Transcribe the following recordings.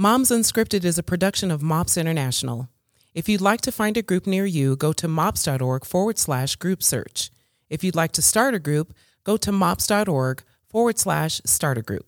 Moms Unscripted is a production of MOPS International. If you'd like to find a group near you, go to mops.org forward slash group search. If you'd like to start a group, go to mops.org forward slash start a group.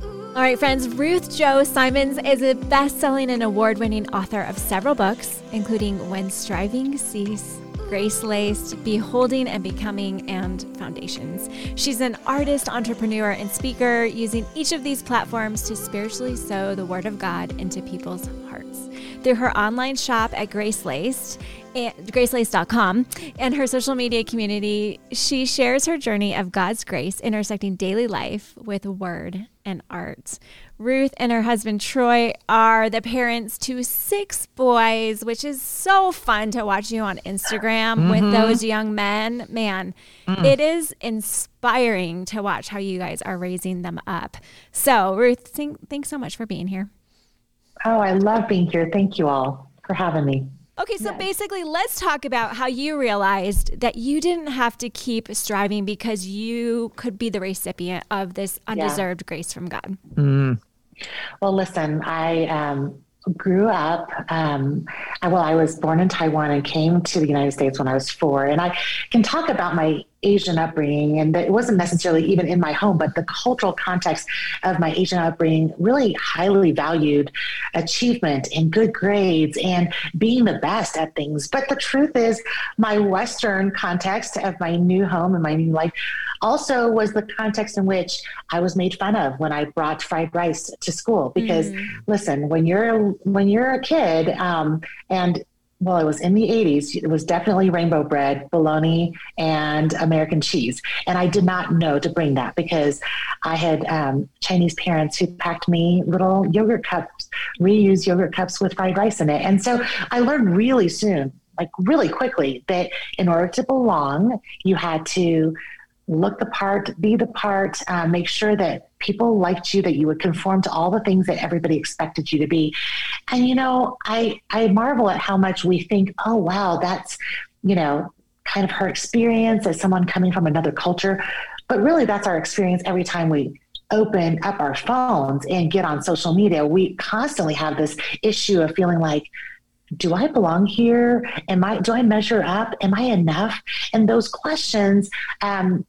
All right, friends, Ruth Chou Simons is a best selling and award winning author of several books, including When Striving Cease Grace Laced, Beholding and Becoming, and Foundations. She's an artist, entrepreneur, and speaker, using each of these platforms to spiritually sow the Word of God into people's hearts. Through her online shop at Grace Laced, gracelaced.com and her social media community, she shares her journey of God's grace intersecting daily life with word and art. Ruth and her husband Troy are the parents to six boys, which is so fun to watch you on Instagram mm-hmm. with those young men. Man, mm. it is inspiring to watch how you guys are raising them up. So, Ruth, thank, thanks so much for being here. Oh, I love being here. Thank you all for having me. Okay, so yes. basically, let's talk about how you realized that you didn't have to keep striving because you could be the recipient of this undeserved yeah. grace from God. Mm. Well, listen, I um, grew up. Um, well, I was born in Taiwan and came to the United States when I was four. And I can talk about my Asian upbringing, and it wasn't necessarily even in my home, but the cultural context of my Asian upbringing really highly valued achievement and good grades and being the best at things. But the truth is, my Western context of my new home and my new life also was the context in which I was made fun of when I brought fried rice to school. Because mm. listen, when you're when you're a kid, um, and well, it was in the 80s. It was definitely rainbow bread, bologna, and American cheese. And I did not know to bring that because I had um, Chinese parents who packed me little yogurt cups, reused yogurt cups with fried rice in it. And so I learned really soon, like really quickly, that in order to belong, you had to look the part, be the part, uh, make sure that people liked you, that you would conform to all the things that everybody expected you to be. And you know, I I marvel at how much we think, oh wow, that's you know, kind of her experience as someone coming from another culture. But really, that's our experience every time we open up our phones and get on social media. We constantly have this issue of feeling like, do I belong here? Am I do I measure up? Am I enough? And those questions um,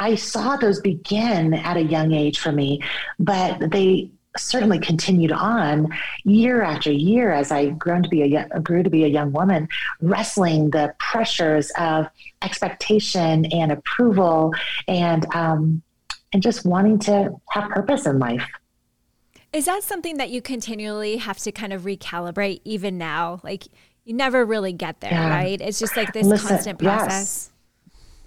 I saw those begin at a young age for me, but they certainly continued on year after year as I grew to be a grew to be a young woman, wrestling the pressures of expectation and approval, and um, and just wanting to have purpose in life. Is that something that you continually have to kind of recalibrate even now? Like you never really get there, yeah. right? It's just like this Listen, constant process. Yes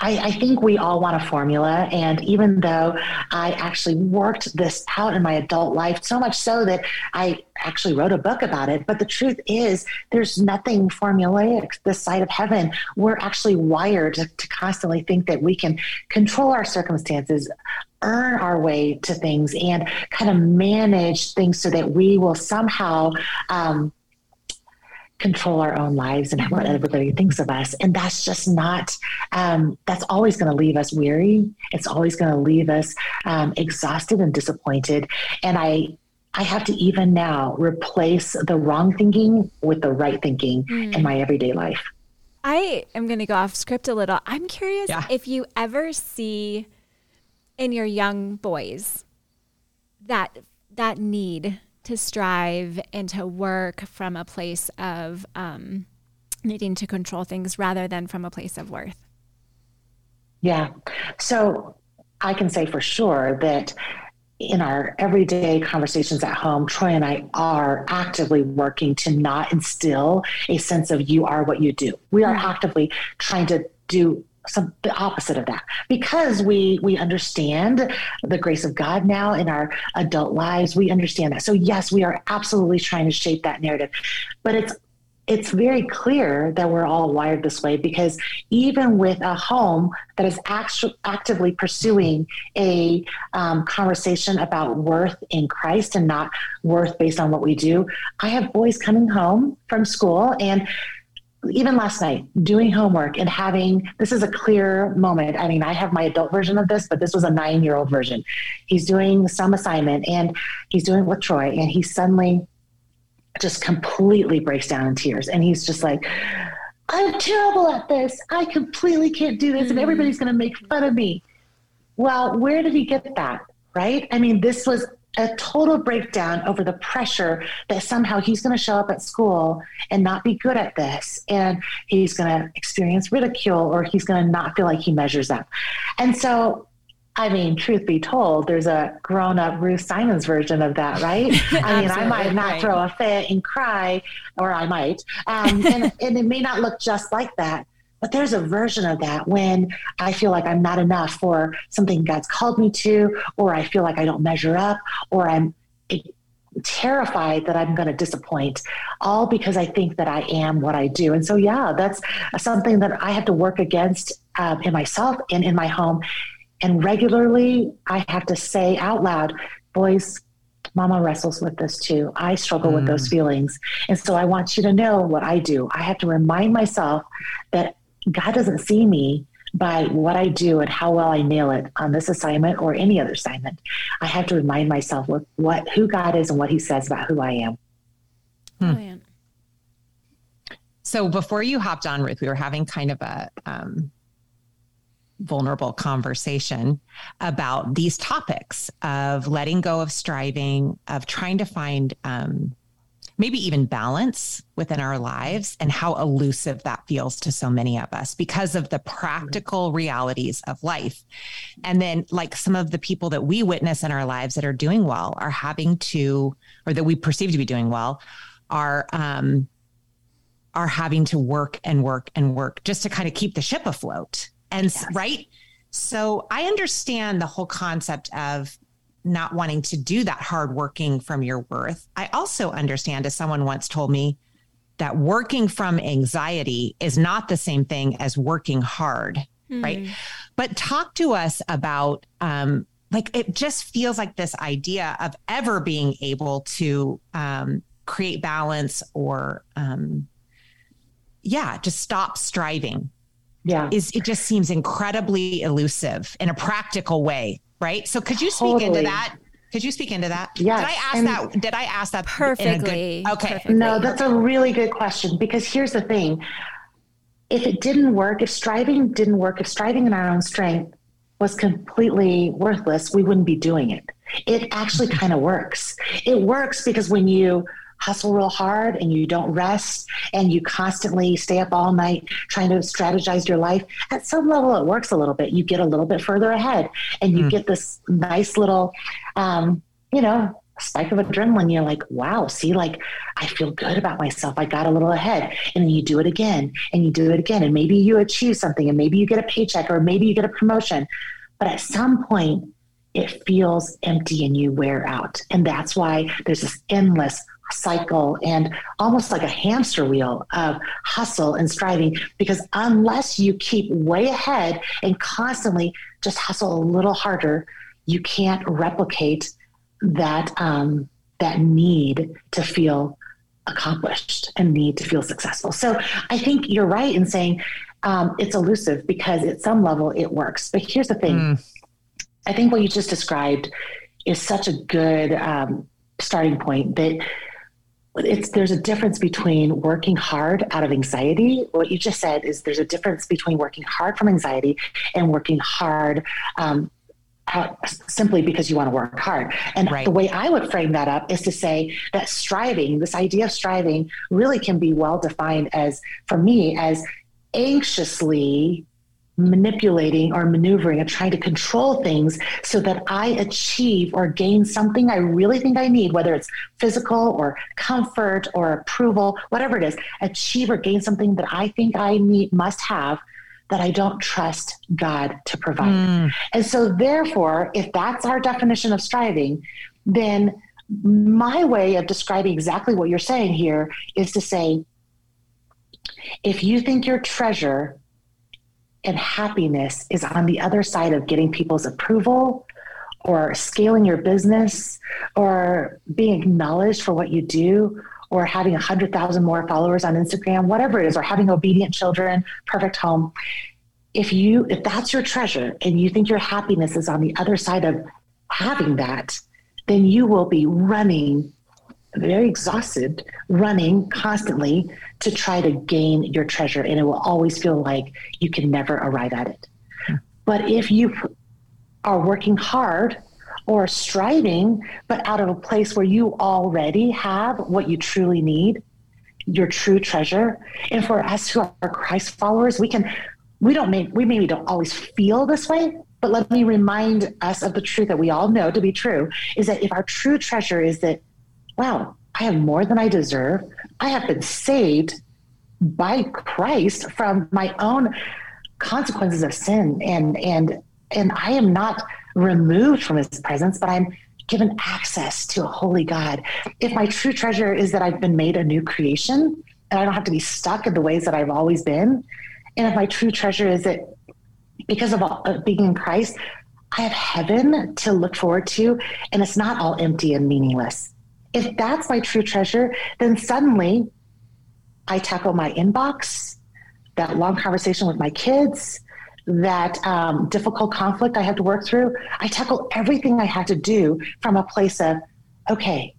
I, I, think we all want a formula. And even though I actually worked this out in my adult life, so much so that I actually wrote a book about it. But the truth is, there's nothing formulaic this side of heaven. We're actually wired to, to constantly think that we can control our circumstances, earn our way to things, and kind of manage things so that we will somehow. Um, control our own lives and what everybody thinks of us. And that's just not, um, that's always going to leave us weary. It's always going to leave us um, exhausted and disappointed. And I, I have to even now replace the wrong thinking with the right thinking mm. in my everyday life. I am going to go off script a little. I'm curious yeah. if you ever see in your young boys that that need to strive and to work from a place of um, needing to control things rather than from a place of worth. Yeah. So I can say for sure that in our everyday conversations at home, Troy and I are actively working to not instill a sense of you are what you do. We are mm-hmm. actively trying to do some the opposite of that. Because we we understand the grace of god now in our adult lives we understand that. So yes we are absolutely trying to shape that narrative. But it's it's very clear that we're all wired this way because even with a home that is actively pursuing a um, conversation about worth in Christ and not worth based on what we do, I have boys coming home from school and even last night, doing homework and having this is a clear moment. I mean, I have my adult version of this, but this was a nine year old version. He's doing some assignment and he's doing it with Troy, and he suddenly just completely breaks down in tears. And he's just like, I'm terrible at this. I completely can't do this, and everybody's mm-hmm. going to make fun of me. Well, where did he get that? Right? I mean, this was a total breakdown over the pressure that somehow he's going to show up at school and not be good at this and he's going to experience ridicule or he's going to not feel like he measures up and so I mean, truth be told, there's a grown up Ruth Simons version of that, right? I mean, I might not right. throw a fit and cry, or I might, um, and, and it may not look just like that. But there's a version of that when I feel like I'm not enough for something God's called me to, or I feel like I don't measure up, or I'm terrified that I'm going to disappoint, all because I think that I am what I do. And so, yeah, that's something that I have to work against um, in myself and in my home. And regularly, I have to say out loud, boys, Mama wrestles with this too. I struggle mm. with those mm. feelings. And so I want you to know what I do. I have to remind myself that God doesn't see me by what I do and how well I nail it on this assignment or any other assignment. I have to remind myself what, what who God is and what He says about who I am. Hmm. So before you hopped on, Ruth, we were having kind of a um, vulnerable conversation about these topics of letting go of striving, of trying to find um, maybe even balance within our lives and how elusive that feels to so many of us because of the practical realities of life. And then, like some of the people that we witness in our lives that are doing well are having to, or that we perceive to be doing well, are, um, are having to work and work and work just to kind of keep the ship afloat. And yes. right. So I understand the whole concept of not wanting to do that hard working from your worth. I also understand, as someone once told me, that working from anxiety is not the same thing as working hard, mm. right? But talk to us about, um, like, it just feels like this idea of ever being able to um, create balance or, um, yeah, just stop striving. Yeah. Is it just seems incredibly elusive in a practical way right? So could you speak totally. into that? Could you speak into that? Yeah. Did I ask and that? Did I ask that perfectly? Good, okay. Perfectly. No, that's a really good question because here's the thing. If it didn't work, if striving didn't work, if striving in our own strength was completely worthless, we wouldn't be doing it. It actually kind of works. It works because when you hustle real hard and you don't rest and you constantly stay up all night trying to strategize your life, at some level it works a little bit. You get a little bit further ahead and you mm. get this nice little, um, you know, spike of adrenaline. You're like, wow, see, like I feel good about myself. I got a little ahead. And then you do it again and you do it again. And maybe you achieve something and maybe you get a paycheck or maybe you get a promotion. But at some point, it feels empty and you wear out. And that's why there's this endless cycle and almost like a hamster wheel of hustle and striving because unless you keep way ahead and constantly just hustle a little harder you can't replicate that um, that need to feel accomplished and need to feel successful. So i think you're right in saying um, it's elusive because at some level it works. But here's the thing. Mm. i think what you just described is such a good um, starting point that it's there's a difference between working hard out of anxiety. What you just said is there's a difference between working hard from anxiety and working hard um, out, simply because you want to work hard. And right. the way I would frame that up is to say that striving, this idea of striving, really can be well defined as, for me, as anxiously manipulating or maneuvering and trying to control things so that I achieve or gain something I really think I need, whether it's physical or comfort or approval, whatever it is, achieve or gain something that I think I need, must have that I don't trust God to provide. Mm. And so, therefore, if that's our definition of striving, then my way of describing exactly what you're saying here is to say, if you think your treasure and happiness is on the other side of getting people's approval or scaling your business or being acknowledged for what you do or having 100,000 more followers on Instagram, whatever it is, or having obedient children, perfect home. If you if that's your treasure and you think your happiness is on the other side of having that, then you will be running very exhausted, running constantly to try to gain your treasure and it will always feel like you can never arrive at it. Hmm. But if you are working hard or striving, but out of a place where you already have what you truly need, your true treasure. And for us who are Christ followers, we can, we don't make, we maybe don't always feel this way, but let me remind us of the truth that we all know to be true is that if our true treasure is that, wow, I have more than I deserve, I have been saved by Christ from my own consequences of sin and and and I am not removed from his presence, but I'm given access to a holy God. If my true treasure is that I've been made a new creation and I don't have to be stuck in the ways that I've always been, and if my true treasure is that because of all, being in Christ, I have heaven to look forward to, and it's not all empty and meaningless. If that's my true treasure, then suddenly I tackle my inbox, that long conversation with my kids, that um, difficult conflict I had to work through, I tackle everything I had to do from a place of, okay,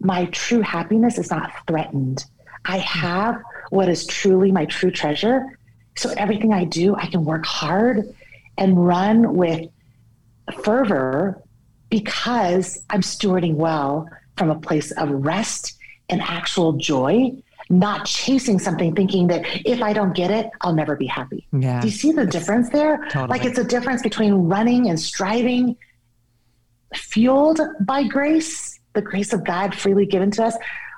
my true happiness is not threatened. I have what is truly my true treasure. So everything I do, I can work hard and run with fervor because I'm stewarding well from a place of rest and actual joy not chasing something thinking that if I don't get it, I'll never be happy. Yeah. Do you see the difference there? Totally. Like it's a difference between running and striving fueled by grace, the grace of God freely given to us,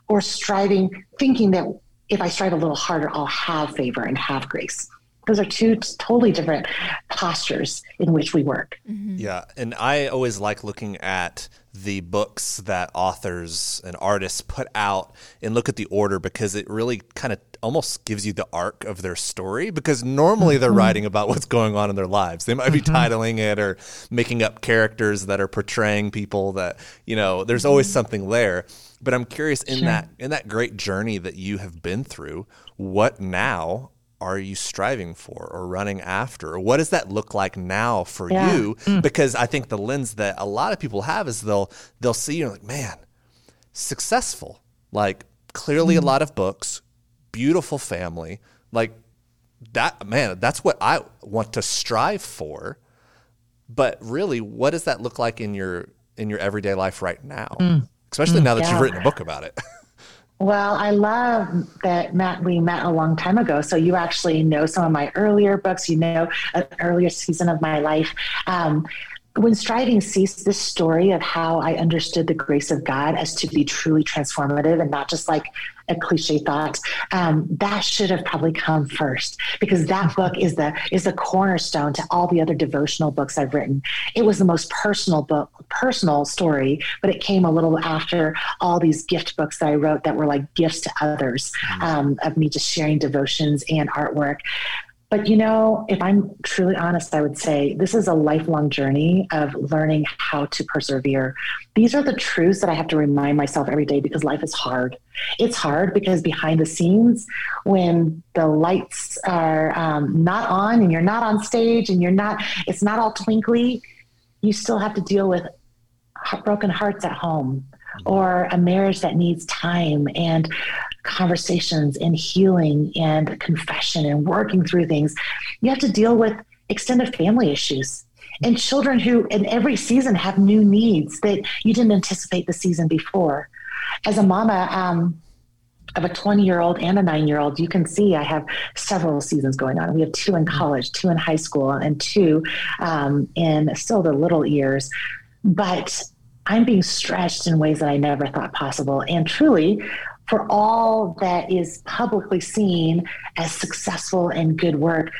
or striving thinking that if I strive a little harder, I'll have favor and have grace. Those are two totally different postures in which we work. Mm-hmm. Yeah. And I always like looking at the books that authors and artists put out and look at the order because it really kind of almost gives you the arc of their story because normally they're mm-hmm. writing about what's going on in their lives. They might be mm-hmm. titling it or making up characters that are portraying people that, you know, there's always mm-hmm. something there. But I'm curious in sure. that in that great journey that you have been through, what now are you striving for or running after? Or what does that look like now for yeah. you? Mm. Because I think the lens that a lot of people have is they'll they'll see you like, man, successful. Like clearly mm. a lot of books, beautiful family. Like that man, that's what I want to strive for. But really, what does that look like in your in your everyday life right now? Mm. Especially mm, now that yeah. you've written a book about it. Well, I love that Matt. We met a long time ago, so you actually know some of my earlier books. You know an earlier season of my life. Um, when striving ceased, this story of how I understood the grace of God as to be truly transformative and not just like a cliche thought, um, that should have probably come first because that book is the is the cornerstone to all the other devotional books I've written. It was the most personal book, personal story, but it came a little after all these gift books that I wrote that were like gifts to others mm-hmm. um, of me just sharing devotions and artwork. But you know, if I'm truly honest, I would say this is a lifelong journey of learning how to persevere. These are the truths that I have to remind myself every day because life is hard. It's hard because behind the scenes, when the lights are um, not on and you're not on stage and you're not, it's not all twinkly, you still have to deal with broken hearts at home or a marriage that needs time and conversations and healing and confession and working through things. You have to deal with extended family issues and children who in every season have new needs that you didn't anticipate the season before. As a mama, um, of a 20 year old and a nine year old, you can see I have several seasons going on. We have two in college, two in high school, and two um, in still the little years. But I'm being stretched in ways that I never thought possible. And truly, for all that is publicly seen as successful and good work,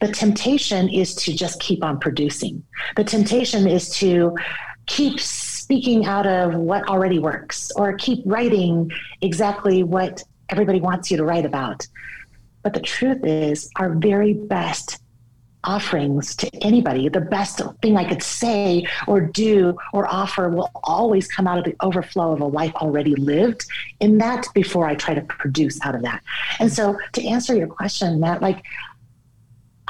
the temptation is to just keep on producing. The temptation is to keep speaking out of what already works or keep writing exactly what everybody wants you to write about. But the truth is, our very best offerings to anybody. The best thing I could say or do or offer will always come out of the overflow of a life already lived in that before I try to produce out of that. And so to answer your question, Matt, like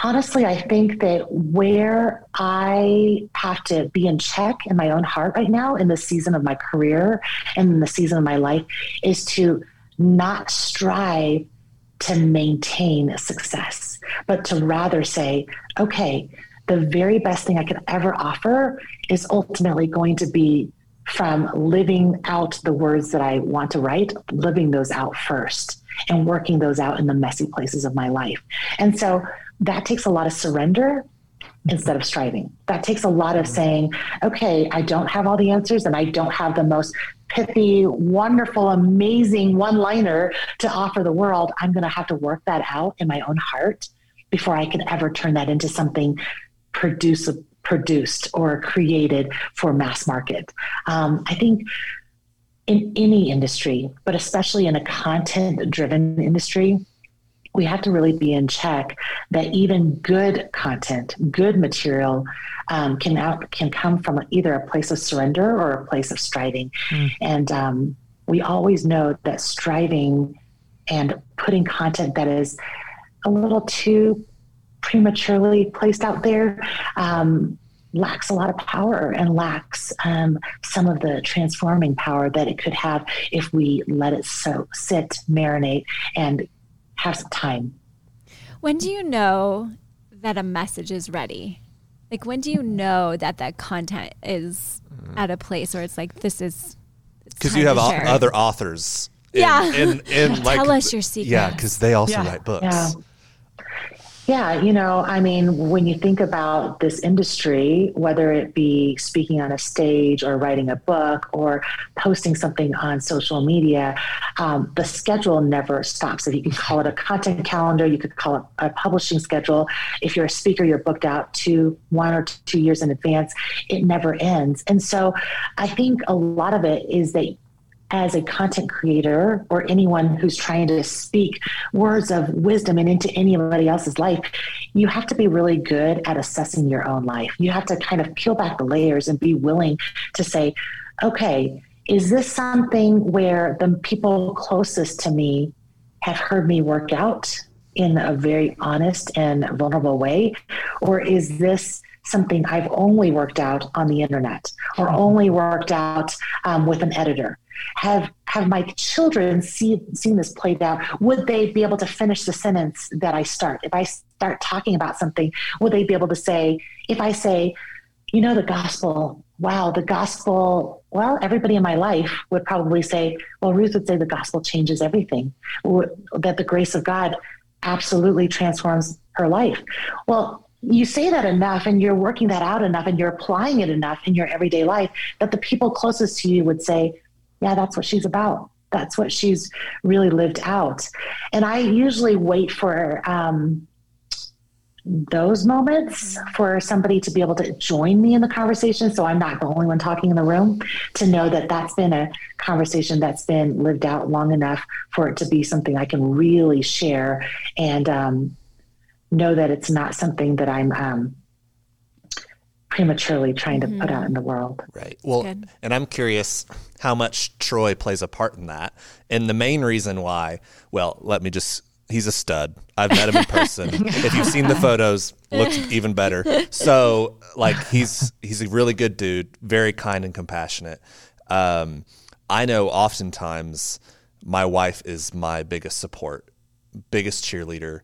honestly, I think that where I have to be in check in my own heart right now in the season of my career and in the season of my life is to not strive to maintain success, but to rather say, okay, the very best thing I could ever offer is ultimately going to be from living out the words that I want to write, living those out first and working those out in the messy places of my life. And so that takes a lot of surrender instead of striving. That takes a lot of mm-hmm. saying, okay, I don't have all the answers and I don't have the most pithy, wonderful, amazing one liner to offer the world. I'm going to have to work that out in my own heart before I can ever turn that into something produce, produced or created for mass market. Um, I think in any industry, but especially in a content driven industry, we have to really be in check that even good content, good material, um, can out, can come from either a place of surrender or a place of striving. Mm. And um, we always know that striving and putting content that is a little too prematurely placed out there um, lacks a lot of power and lacks um, some of the transforming power that it could have if we let it so sit, marinate, and have some time. When do you know that a message is ready? Like when do you know that that content is at a place where it's like this is because you have other authors. In, yeah, in, in, in like, tell us your secret. Yeah, because they also yeah. write books. Yeah. Yeah, you know, I mean, when you think about this industry, whether it be speaking on a stage or writing a book or posting something on social media, um, the schedule never stops. If you can call it a content calendar, you could call it a publishing schedule. If you're a speaker, you're booked out to one or two years in advance. It never ends. And so I think a lot of it is that as a content creator or anyone who's trying to speak words of wisdom and into anybody else's life, you have to be really good at assessing your own life. You have to kind of peel back the layers and be willing to say, okay, is this something where the people closest to me have heard me work out in a very honest and vulnerable way? Or is this something I've only worked out on the internet or only worked out um, with an editor? Have have my children see seen this played out would they be able to finish the sentence that i start? If i start talking about something would they be able to say if i say you know the gospel wow the gospel well everybody in my life would probably say well ruth would say the gospel changes everything. That the grace of god absolutely transforms her life. Well you say that enough and you're working that out enough and you're applying it enough in your everyday life that the people closest to you would say yeah, that's what she's about. That's what she's really lived out. And I usually wait for um, those moments for somebody to be able to join me in the conversation. So I'm not the only one talking in the room to know that that's been a conversation that's been lived out long enough for it to be something I can really share and um, know that it's not something that I'm um, prematurely trying to mm-hmm. put out in the world. Right. Well, and I'm curious how much Troy plays a part in that. And the main reason why, well, let me just he's a stud. I've met him in person. if you've seen the photos, looks even better. So, like he's he's a really good dude, very kind and compassionate. Um, I know oftentimes my wife is my biggest support, biggest cheerleader,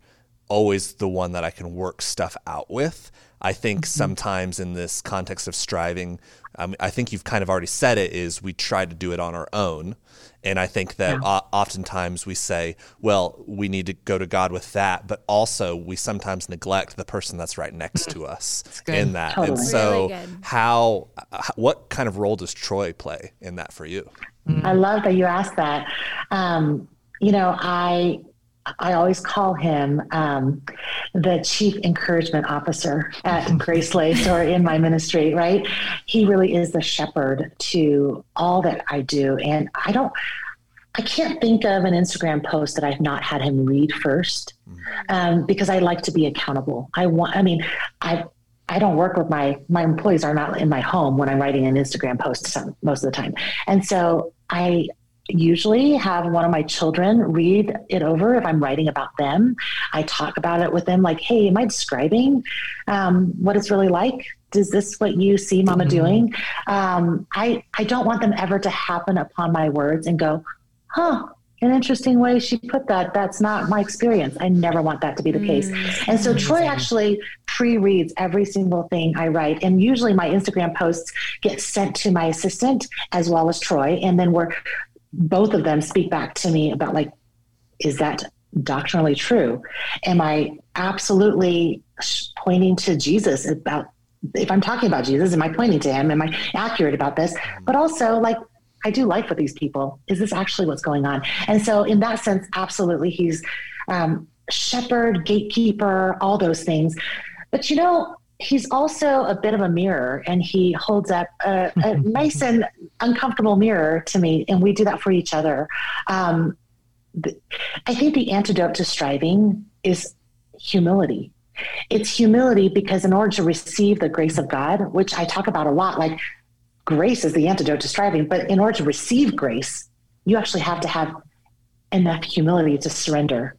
always the one that I can work stuff out with. I think mm-hmm. sometimes in this context of striving, um, I think you've kind of already said it is we try to do it on our own. And I think that yeah. oftentimes we say, well, we need to go to God with that, but also we sometimes neglect the person that's right next to us in that. Totally. And so, really how, what kind of role does Troy play in that for you? I love that you asked that. Um, you know, I I always call him um, the chief encouragement officer at Grace Laced or in my ministry, right? He really is the shepherd to all that I do. And I don't, I can't think of an Instagram post that I've not had him read first, um, because I like to be accountable. I want. I mean, I I don't work with my my employees are not in my home when I'm writing an Instagram post some, most of the time, and so I usually have one of my children read it over if I'm writing about them. I talk about it with them, like, "Hey, am I describing um, what it's really like? Is this what you see Mama mm-hmm. doing?" Um, I I don't want them ever to happen upon my words and go, "Huh." An interesting way she put that. That's not my experience. I never want that to be the case. Mm-hmm. And so Troy actually pre reads every single thing I write. And usually my Instagram posts get sent to my assistant as well as Troy. And then we're both of them speak back to me about like, is that doctrinally true? Am I absolutely pointing to Jesus about if I'm talking about Jesus, am I pointing to him? Am I accurate about this? But also like I do life with these people. Is this actually what's going on? And so in that sense, absolutely he's um, shepherd, gatekeeper, all those things. But you know, he's also a bit of a mirror and he holds up a, a nice and uncomfortable mirror to me and we do that for each other. Um, i think the antidote to striving is humility. It's humility because in order to receive the grace of god which i talk about a lot like grace is the antidote to striving but in order to receive grace you actually have to have enough humility to surrender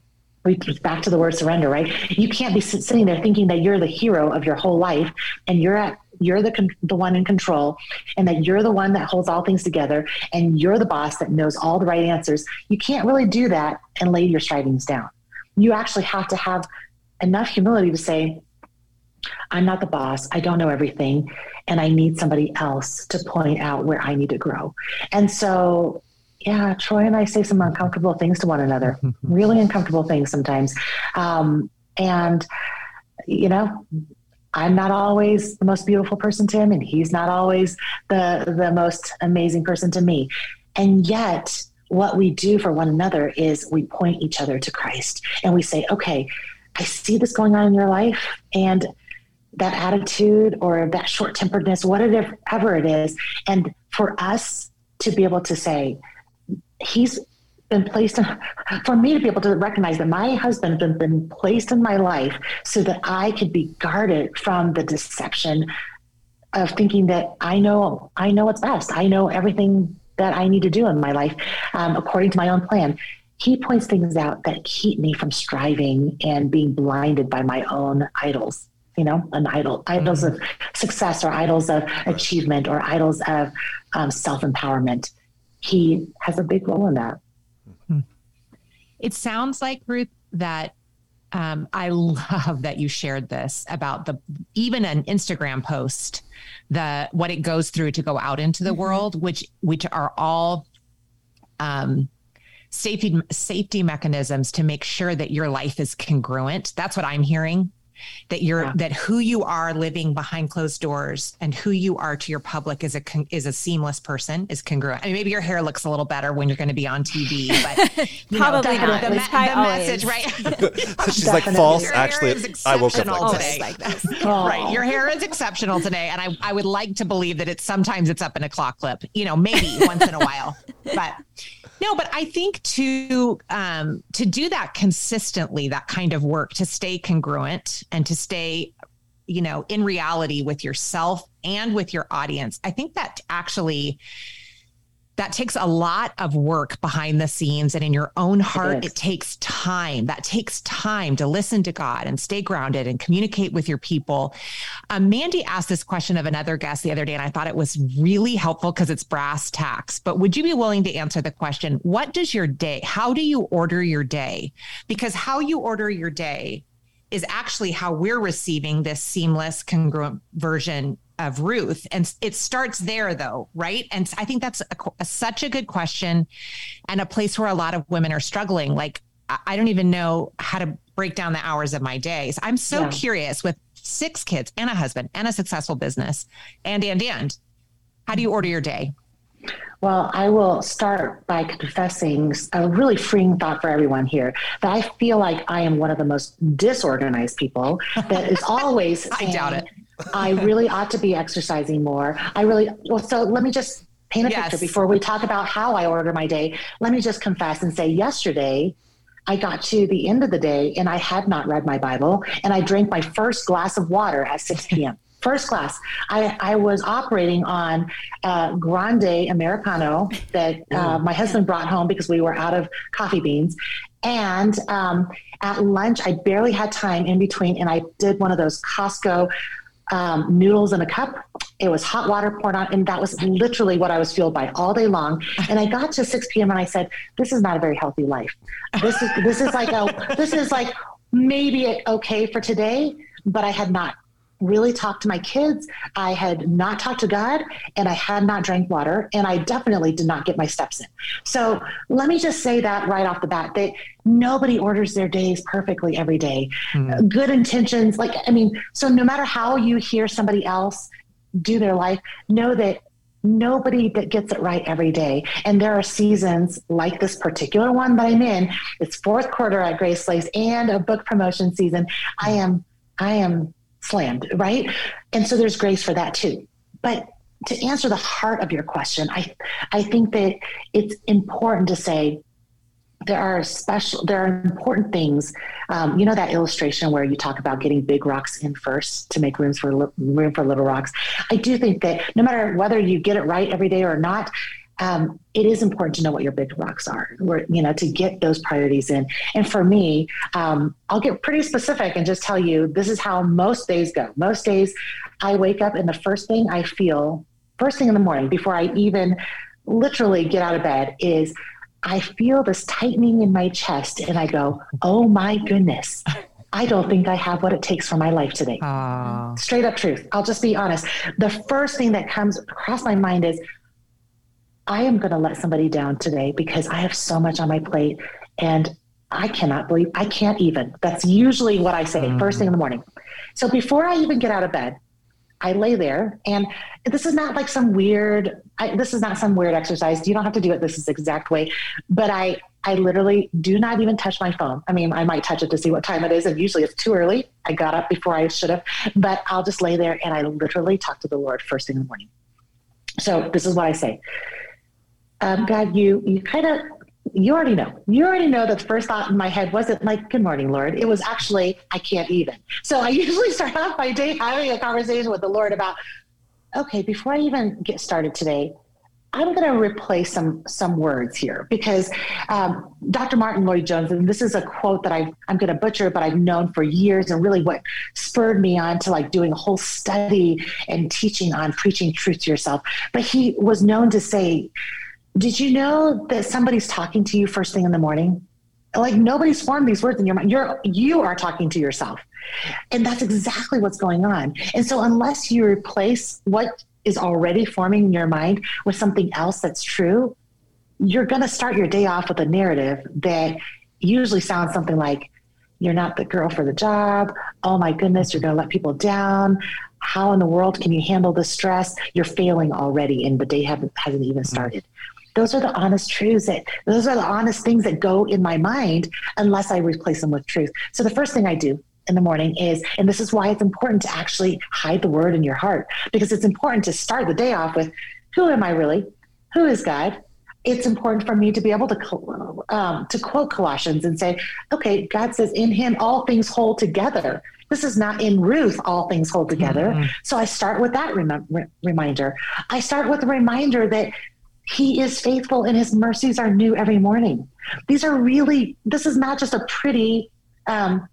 back to the word surrender, right? You can't be sitting there thinking that you're the hero of your whole life and you're at you're the the one in control and that you're the one that holds all things together and you're the boss that knows all the right answers. You can't really do that and lay your strivings down. You actually have to have enough humility to say, I'm not the boss. I don't know everything. And I need somebody else to point out where I need to grow. And so yeah, Troy and I say some uncomfortable things to one another, really uncomfortable things sometimes. Um, and, you know, I'm not always the most beautiful person to him, and he's not always the, the most amazing person to me. And yet, what we do for one another is we point each other to Christ and we say, okay, I see this going on in your life, and that attitude or that short temperedness, whatever it is. And for us to be able to say, he's been placed in, for me to be able to recognize that my husband has been, placed in my life so that I could be guarded from the deception of thinking that I know I know what's best. I know everything that I need to do in my life um, according to my own plan. He points things out that keep me from striving and being blinded by my own idols. You know, an idol, idols mm-hmm. of success, or idols of achievement, or idols of um, self empowerment he has a big role in that. Hmm. It sounds like Ruth that um, I love that you shared this about the even an Instagram post, the what it goes through to go out into the mm-hmm. world, which which are all um, safety safety mechanisms to make sure that your life is congruent. That's what I'm hearing that you're yeah. that who you are living behind closed doors and who you are to your public is a is a seamless person is congruent. I mean, maybe your hair looks a little better when you're going to be on TV, but probably know, not. The, the, the message, right? She's like false. Actually, I woke up like today. Like this. Oh. Right, your hair is exceptional today, and I I would like to believe that it's sometimes it's up in a claw clip. You know, maybe once in a while, but no, but I think to um, to do that consistently, that kind of work, to stay congruent and to stay, you know, in reality with yourself and with your audience, I think that actually that takes a lot of work behind the scenes and in your own heart it, it, takes time. That takes time to listen to god and stay grounded and communicate with your people. Um, mandy asked this question of another guest the other day and i thought it was really helpful because it's brass tacks. But would you be willing to answer the question what does your day how do you order your day? Because how you order your day is actually how we're receiving this seamless congruent version of Ruth. And it starts there, though, right? And I think that's a, a, such a good question and a place where a lot of women are struggling. Like, I don't even know how to break down the hours of my days. I'm so yeah. curious with six kids and a husband and a successful business and, and, and. How do you order your day? Well, I will start by confessing a really freeing thought for everyone here that I feel like I am one of the most disorganized people that is always. I doubt it. I really ought to be exercising more. I really, well, so let me just paint a Yes. picture before we talk about how I order my day. Let me just confess and say yesterday I got to the end of the day and I had not read my Bible and I drank my first glass of water at 6 p.m. First class. I, I was operating on uh, Grande Americano that uh, my husband brought home because we were out of coffee beans. And um, at lunch, I barely had time in between, and I did one of those Costco um, noodles in a cup. It was hot water poured on, and that was literally what I was fueled by all day long. And I got to 6 p.m. and I said, "This is not a very healthy life. This is this is like a this is like maybe okay for today, but I had not really talked to my kids. I had not talked to God and I had not drank water and I definitely did not get my steps in. So let me just say that right off the bat that nobody orders their days perfectly every day. Mm. Good intentions, like, I mean, so no matter how you hear somebody else do their life, know that nobody that gets it right every day. And there are seasons like this particular one that I'm in. It's fourth quarter at Grace Laced and a book promotion season. I am, I am slammed, right? And so there's grace for that too. But to answer the heart of your question, I I think that it's important to say there are special there are important things. Um, you know that illustration where you talk about getting big rocks in first to make rooms for room for little rocks. I do think that no matter whether you get it right every day or not, um, it is important to know what your big rocks are, where, you know, to get those priorities in. And for me, um, I'll get pretty specific and just tell you this is how most days go. Most days, I wake up and the first thing I feel, first thing in the morning, before I even literally get out of bed, is I feel this tightening in my chest and I go, oh my goodness. I don't think I have what it takes for my life today. Oh, Straight up truth. I'll just be honest. The first thing that comes across my mind is I am going to let somebody down today because I have so much on my plate and I cannot believe I can't even. That's usually what I say first thing in the mm-hmm. morning. So before I even get out of bed, I lay there and this is not like some weird I, this is not some weird exercise. You don't have to do it this is exact way, but I I literally do not even touch my phone. I mean, I might touch it to see what time it is and usually it's too early. I got up before I should have, but I'll just lay there and I literally talk to the Lord first thing in the morning. So this is what I say. Um, God, you you kind of you already know. You already know that the first thought in my head wasn't like, good morning, Lord. It was actually, I can't even. So I usually start off my day having a conversation with the Lord about, okay, before I even get started today, I'm going to replace some some words here because um, Dr. Martyn Lloyd-Jones, and this is a quote that I I'm going to butcher, but I've known for years, and really what spurred me on to like doing a whole study and teaching on preaching truth to yourself. But he was known to say, "Did you know that somebody's talking to you first thing in the morning? Like nobody's formed these words in your mind. You're you are talking to yourself." And that's exactly what's going on. And so, unless you replace what is already forming in your mind with something else that's true, you're going to start your day off with a narrative that usually sounds something like, You're not the girl for the job. Oh my goodness, you're going to let people down. How in the world can you handle the stress? You're failing already, and the day haven't, hasn't even started. Those are the honest truths that, those are the honest things that go in my mind unless I replace them with truth. So, the first thing I do in the morning is, and this is why it's important to actually hide the word in your heart, because it's important to start the day off with, who am I really? Who is God? It's important for me to be able to um, to quote Colossians and say, okay, God says, in Him all things hold together. This is not in Ruth, all things hold together. So I start with that rem- re- reminder. I start with a reminder that He is faithful and His mercies are new every morning. These are really, this is not just a pretty, um,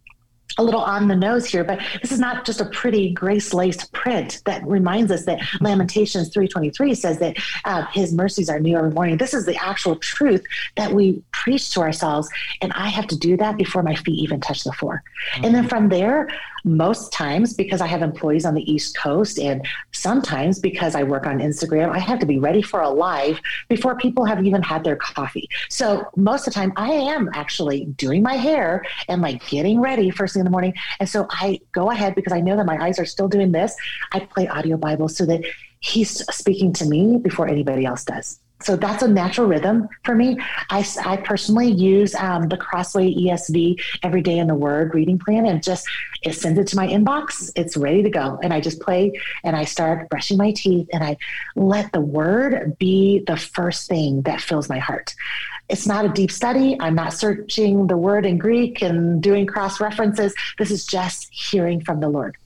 a little on the nose here, but this is not just a pretty grace laced print that reminds us that Lamentations 3:23 says that uh, His mercies are new every morning. This is the actual truth that we preach to ourselves, and I have to do that before my feet even touch the floor. And then from there, most times because I have employees on the East Coast, and sometimes because I work on Instagram, I have to be ready for a live before people have even had their coffee. So most of the time, I am actually doing my hair and like getting ready first thing in the morning. And so I go ahead because I know that my eyes are still doing this. I play audio Bible so that he's speaking to me before anybody else does. So that's a natural rhythm for me. I, I personally use um, the Crossway ESV every day in the Word reading plan, and just it sends it to my inbox. It's ready to go, and I just play and I start brushing my teeth, and I let the Word be the first thing that fills my heart. It's not a deep study. I'm not searching the word in Greek and doing cross references. This is just hearing from the Lord.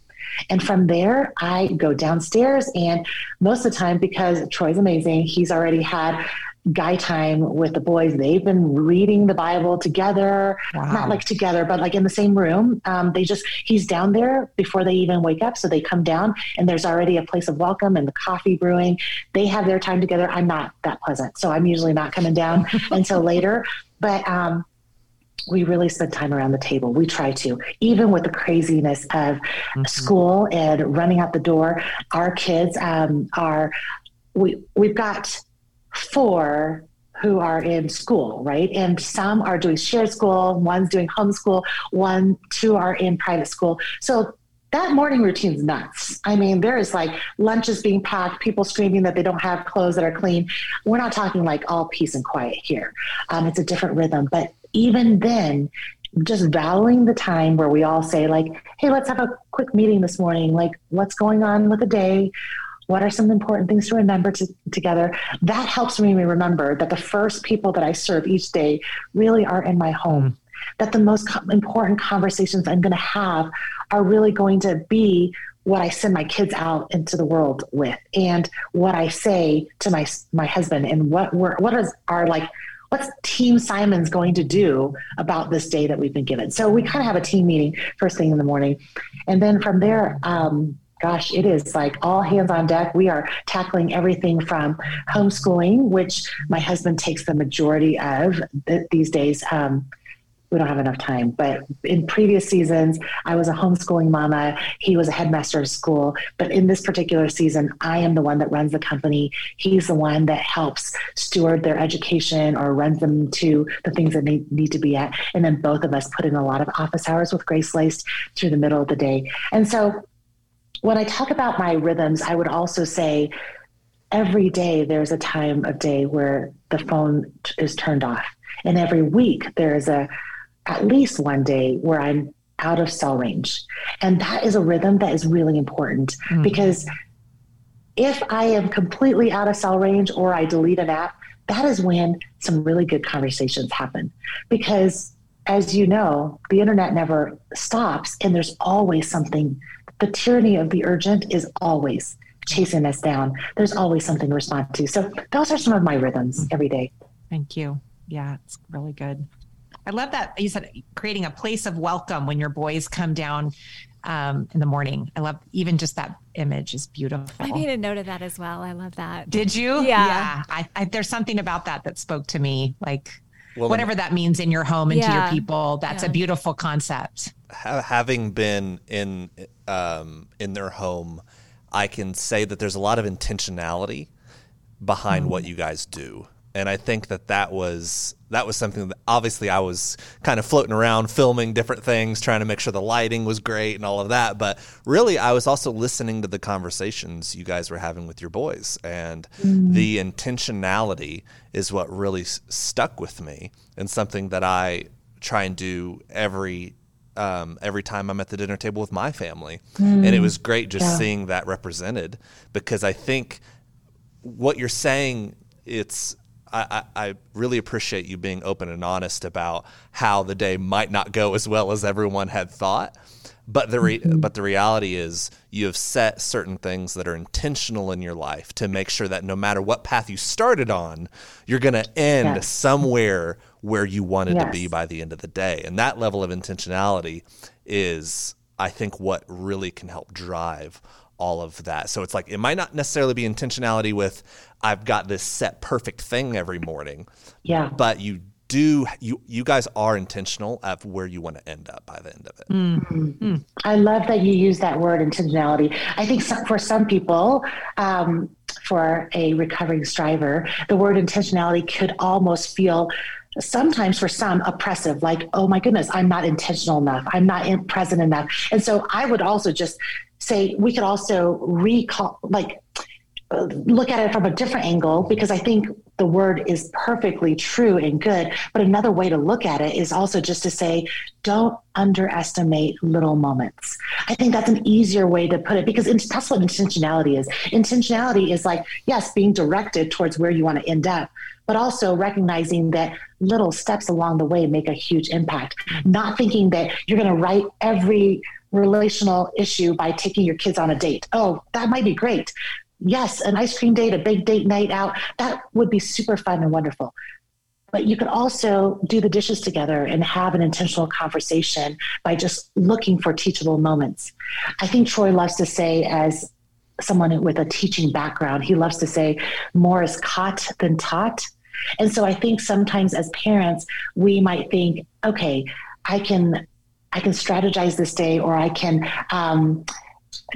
And from there, I go downstairs. And most of the time, because Troy's amazing, he's already had guy time with the boys. They've been reading the Bible together, wow. not like together, but like in the same room. Um, they just, he's down there before they even wake up. So they come down and there's already a place of welcome and the coffee brewing. They have their time together. I'm not that pleasant. So I'm usually not coming down until later. But um, we really spend time around the table. We try to, even with the craziness of mm-hmm. school and running out the door. Our kids um, are we we've got four who are in school, right? And some are doing shared school, one's doing homeschool, one, two are in private school. So that morning routine's nuts. I mean, there is like lunches being packed, people screaming that they don't have clothes that are clean. We're not talking like all peace and quiet here. Um, it's a different rhythm, but even then, just valuing the time where we all say like, "Hey, let's have a quick meeting this morning. Like, what's going on with the day? What are some important things to remember to, together?" That helps me remember that the first people that I serve each day really are in my home. That the most important conversations I'm going to have are really going to be what I send my kids out into the world with, and what I say to my my husband, and what we're what is our like what's Team Simons going to do about this day that we've been given? So we kind of have a team meeting first thing in the morning. And then from there, um, gosh, it is like all hands on deck. We are tackling everything from homeschooling, which my husband takes the majority of th- these days. Um, we don't have enough time. But in previous seasons, I was a homeschooling mama. He was a headmaster of school. But in this particular season, I am the one that runs the company. He's the one that helps steward their education or runs them to the things that they need to be at. And then both of us put in a lot of office hours with Grace Laced through the middle of the day. And so when I talk about my rhythms, I would also say every day there's a time of day where the phone is turned off. And every week there is a at least one day where I'm out of cell range. And that is a rhythm that is really important mm-hmm. because if I am completely out of cell range or I delete an app, that is when some really good conversations happen. Because as you know, the internet never stops and there's always something. The tyranny of the urgent is always chasing us down. There's always something to respond to. So those are some of my rhythms every day. Thank you. Yeah, it's really good. I love that you said creating a place of welcome when your boys come down um, in the morning. I love even just that image is beautiful. I made a note of that as well. I love that. Did you? Yeah. Yeah. I, I, there's something about that that spoke to me. Like well, whatever that means in your home and yeah. to your people, that's yeah. a beautiful concept. Having been in um, in their home, I can say that there's a lot of intentionality behind mm. what you guys do and I think that that was that was something that obviously I was kind of floating around filming different things, trying to make sure the lighting was great and all of that. But really, I was also listening to the conversations you guys were having with your boys, and mm-hmm. the intentionality is what really s- stuck with me, and something that I try and do every um, every time I'm at the dinner table with my family. Mm. And it was great just yeah. seeing that represented because I think what you're saying it's I, I, really appreciate you being open and honest about how the day might not go as well as everyone had thought. But the re- mm-hmm. but the reality is you have set certain things that are intentional in your life to make sure that no matter what path you started on, you're going to end yes. somewhere where you wanted yes. to be by the end of the day. And that level of intentionality is I think what really can help drive all of that. So it's like it might not necessarily be intentionality with I've got this set perfect thing every morning. Yeah. But you do you you guys are intentional of where you want to end up by the end of it. Mm-hmm. I love that you use that word intentionality. I think some, for some people, um, for a recovering striver, the word intentionality could almost feel sometimes for some oppressive like oh my goodness i'm not intentional enough i'm not in, present enough and so i would also just say we could also recall like look at it from a different angle because I think the word is perfectly true and good. But another way to look at it is also just to say, don't underestimate little moments. I think that's an easier way to put it because that's what intentionality is. Intentionality is like, yes, being directed towards where you want to end up, but also recognizing that little steps along the way make a huge impact. Not thinking that you're going to write every relational issue by taking your kids on a date. Oh, that might be great. Yes, an ice cream date, a big date night out, that would be super fun and wonderful. But you could also do the dishes together and have an intentional conversation by just looking for teachable moments. I think Troy loves to say, as someone with a teaching background, he loves to say, more is caught than taught. And so I think sometimes as parents, we might think, okay, I can I can strategize this day or I can um,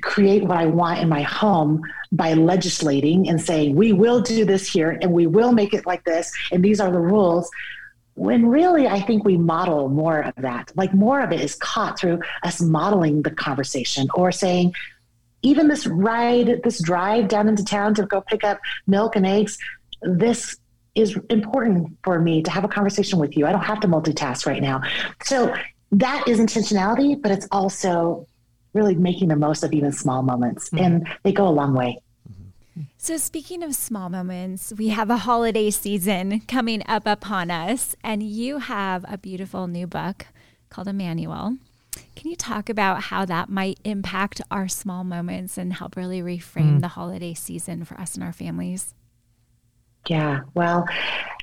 create what I want in my home by legislating and saying, we will do this here and we will make it like this, and these are the rules. When really, I think we model more of that. Like more of it is caught through us modeling the conversation or saying, even this ride, this drive down into town to go pick up milk and eggs, this is important for me to have a conversation with you. I don't have to multitask right now. So that is intentionality, but it's also really making the most of even small moments. Mm-hmm. And they go a long way. So, speaking of small moments, we have a holiday season coming up upon us, and you have a beautiful new book called Emmanuel. Can you talk about how that might impact our small moments and help really reframe mm. the holiday season for us and our families? Yeah, well,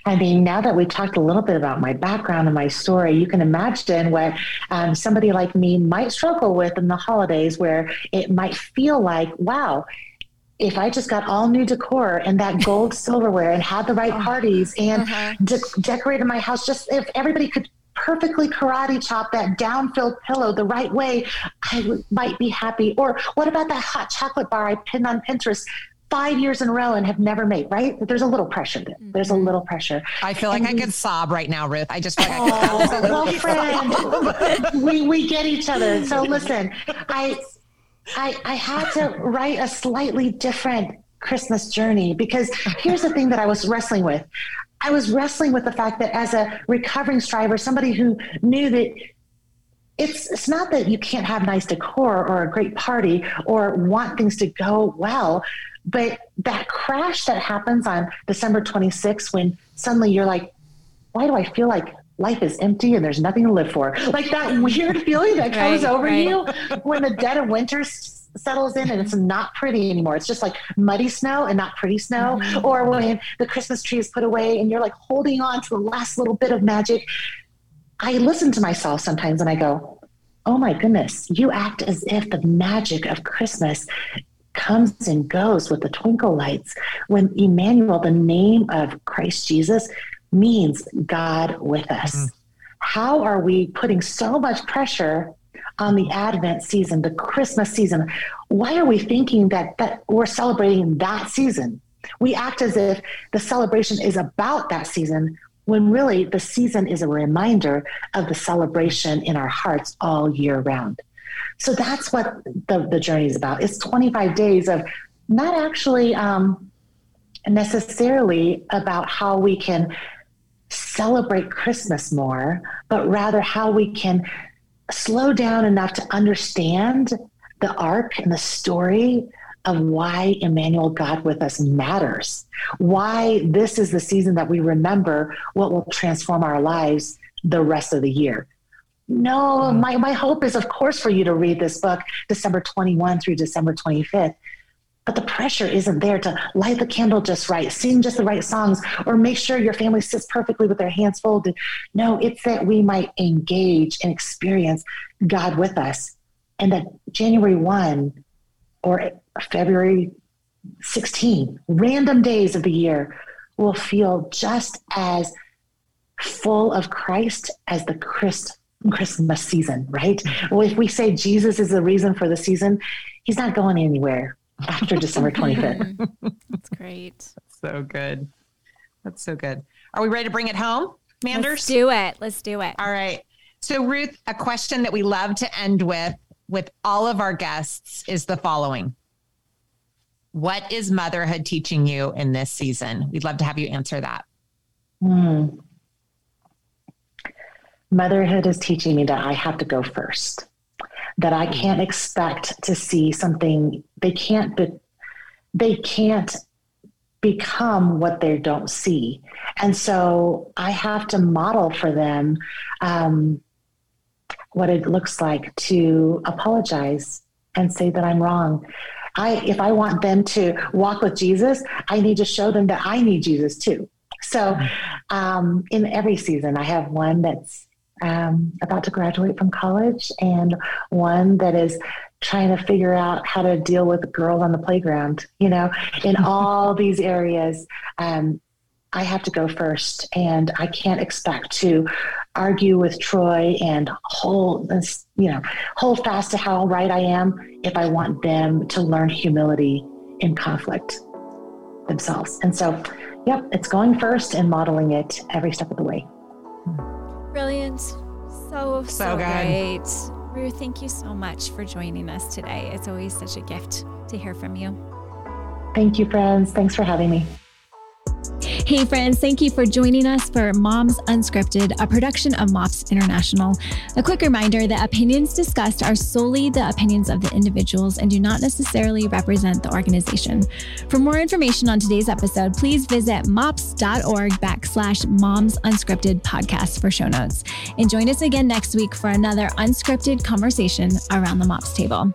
I mean, now that we talked a little bit about my background and my story, you can imagine what um, somebody like me might struggle with in the holidays, where it might feel like, wow, if I just got all new decor and that gold silverware and had the right oh, parties and uh-huh. de- decorated my house, just if everybody could perfectly karate chop that down-filled pillow the right way, I w- might be happy. Or what about that hot chocolate bar I pinned on Pinterest? Five years in a row and have never made, right? There's a little pressure there. There's a mm-hmm. little pressure. I feel like and I we, could sob right now, Ruth. I just feel like oh, well, friend, we, we get each other. So listen, I, I, I had to write a slightly different Christmas journey because here's the thing that I was wrestling with. I was wrestling with the fact that as a recovering striver, somebody who knew that it's it's not that you can't have nice decor or a great party or want things to go well but that crash that happens on December 26th, when suddenly you're like, why do I feel like life is empty and there's nothing to live for? Like that weird feeling that comes right, over right. you when the dead of winter settles in and it's not pretty anymore. It's just like muddy snow and not pretty snow. Mm-hmm. Or when the Christmas tree is put away and you're like holding on to the last little bit of magic. I listen to myself sometimes and I go, Oh my goodness, you act as if the magic of Christmas comes and goes with the twinkle lights. When Emmanuel, the name of Christ Jesus, means God with us. Mm-hmm. How are we putting so much pressure on the Advent season, the Christmas season? Why are we thinking that, that we're celebrating that season? We act as if the celebration is about that season when really the season is a reminder of the celebration in our hearts all year round. So that's what the, the journey is about. It's 25 days of not actually um, necessarily about how we can celebrate Christmas more, but rather how we can slow down enough to understand the arc and the story of why Emmanuel God with us matters, why this is the season that we remember what will transform our lives the rest of the year. No, mm. my, my hope is, of course, for you to read this book December 21 through December 25th. But the pressure isn't there to light the candle just right, sing just the right songs, or make sure your family sits perfectly with their hands folded. No, it's that we might engage and experience God with us. And that January 1 or February 16, random days of the year, will feel just as full of Christ as the Christ Christmas season, right? Well, if we say Jesus is the reason for the season, he's not going anywhere after December 25th. That's great. That's so good. That's so good. Are we ready to bring it home, Manders? Let's do it. Let's do it. All right. So, Ruth, a question that we love to end with with all of our guests is the following What is motherhood teaching you in this season? We'd love to have you answer that. Hmm. Motherhood is teaching me that I have to go first, that I can't expect to see something, they can't, be, they can't become what they don't see. And so I have to model for them um, what it looks like to apologize and say that I'm wrong. I, if I want them to walk with Jesus, I need to show them that I need Jesus too. So, um, in every season, I have one that's um, about to graduate from college and one that is trying to figure out how to deal with girls on the playground. You know, in all these areas, um, I have to go first, and I can't expect to argue with Troy and hold this, you know, hold fast to how right I am if I want them to learn humility in conflict themselves. And so, yep, it's going first and modeling it every step of the way. Brilliant. So, so, so great. Ruth, thank you so much for joining us today. It's always such a gift to hear from you. Thank you, friends. Thanks for having me. Hey, friends, thank you for joining us for Moms Unscripted, a production of MOPS International. A quick reminder that opinions discussed are solely the opinions of the individuals and do not necessarily represent the organization. For more information on today's episode, please visit mops.org backslash moms unscripted podcast for show notes. And join us again next week for another unscripted conversation around the MOPS table.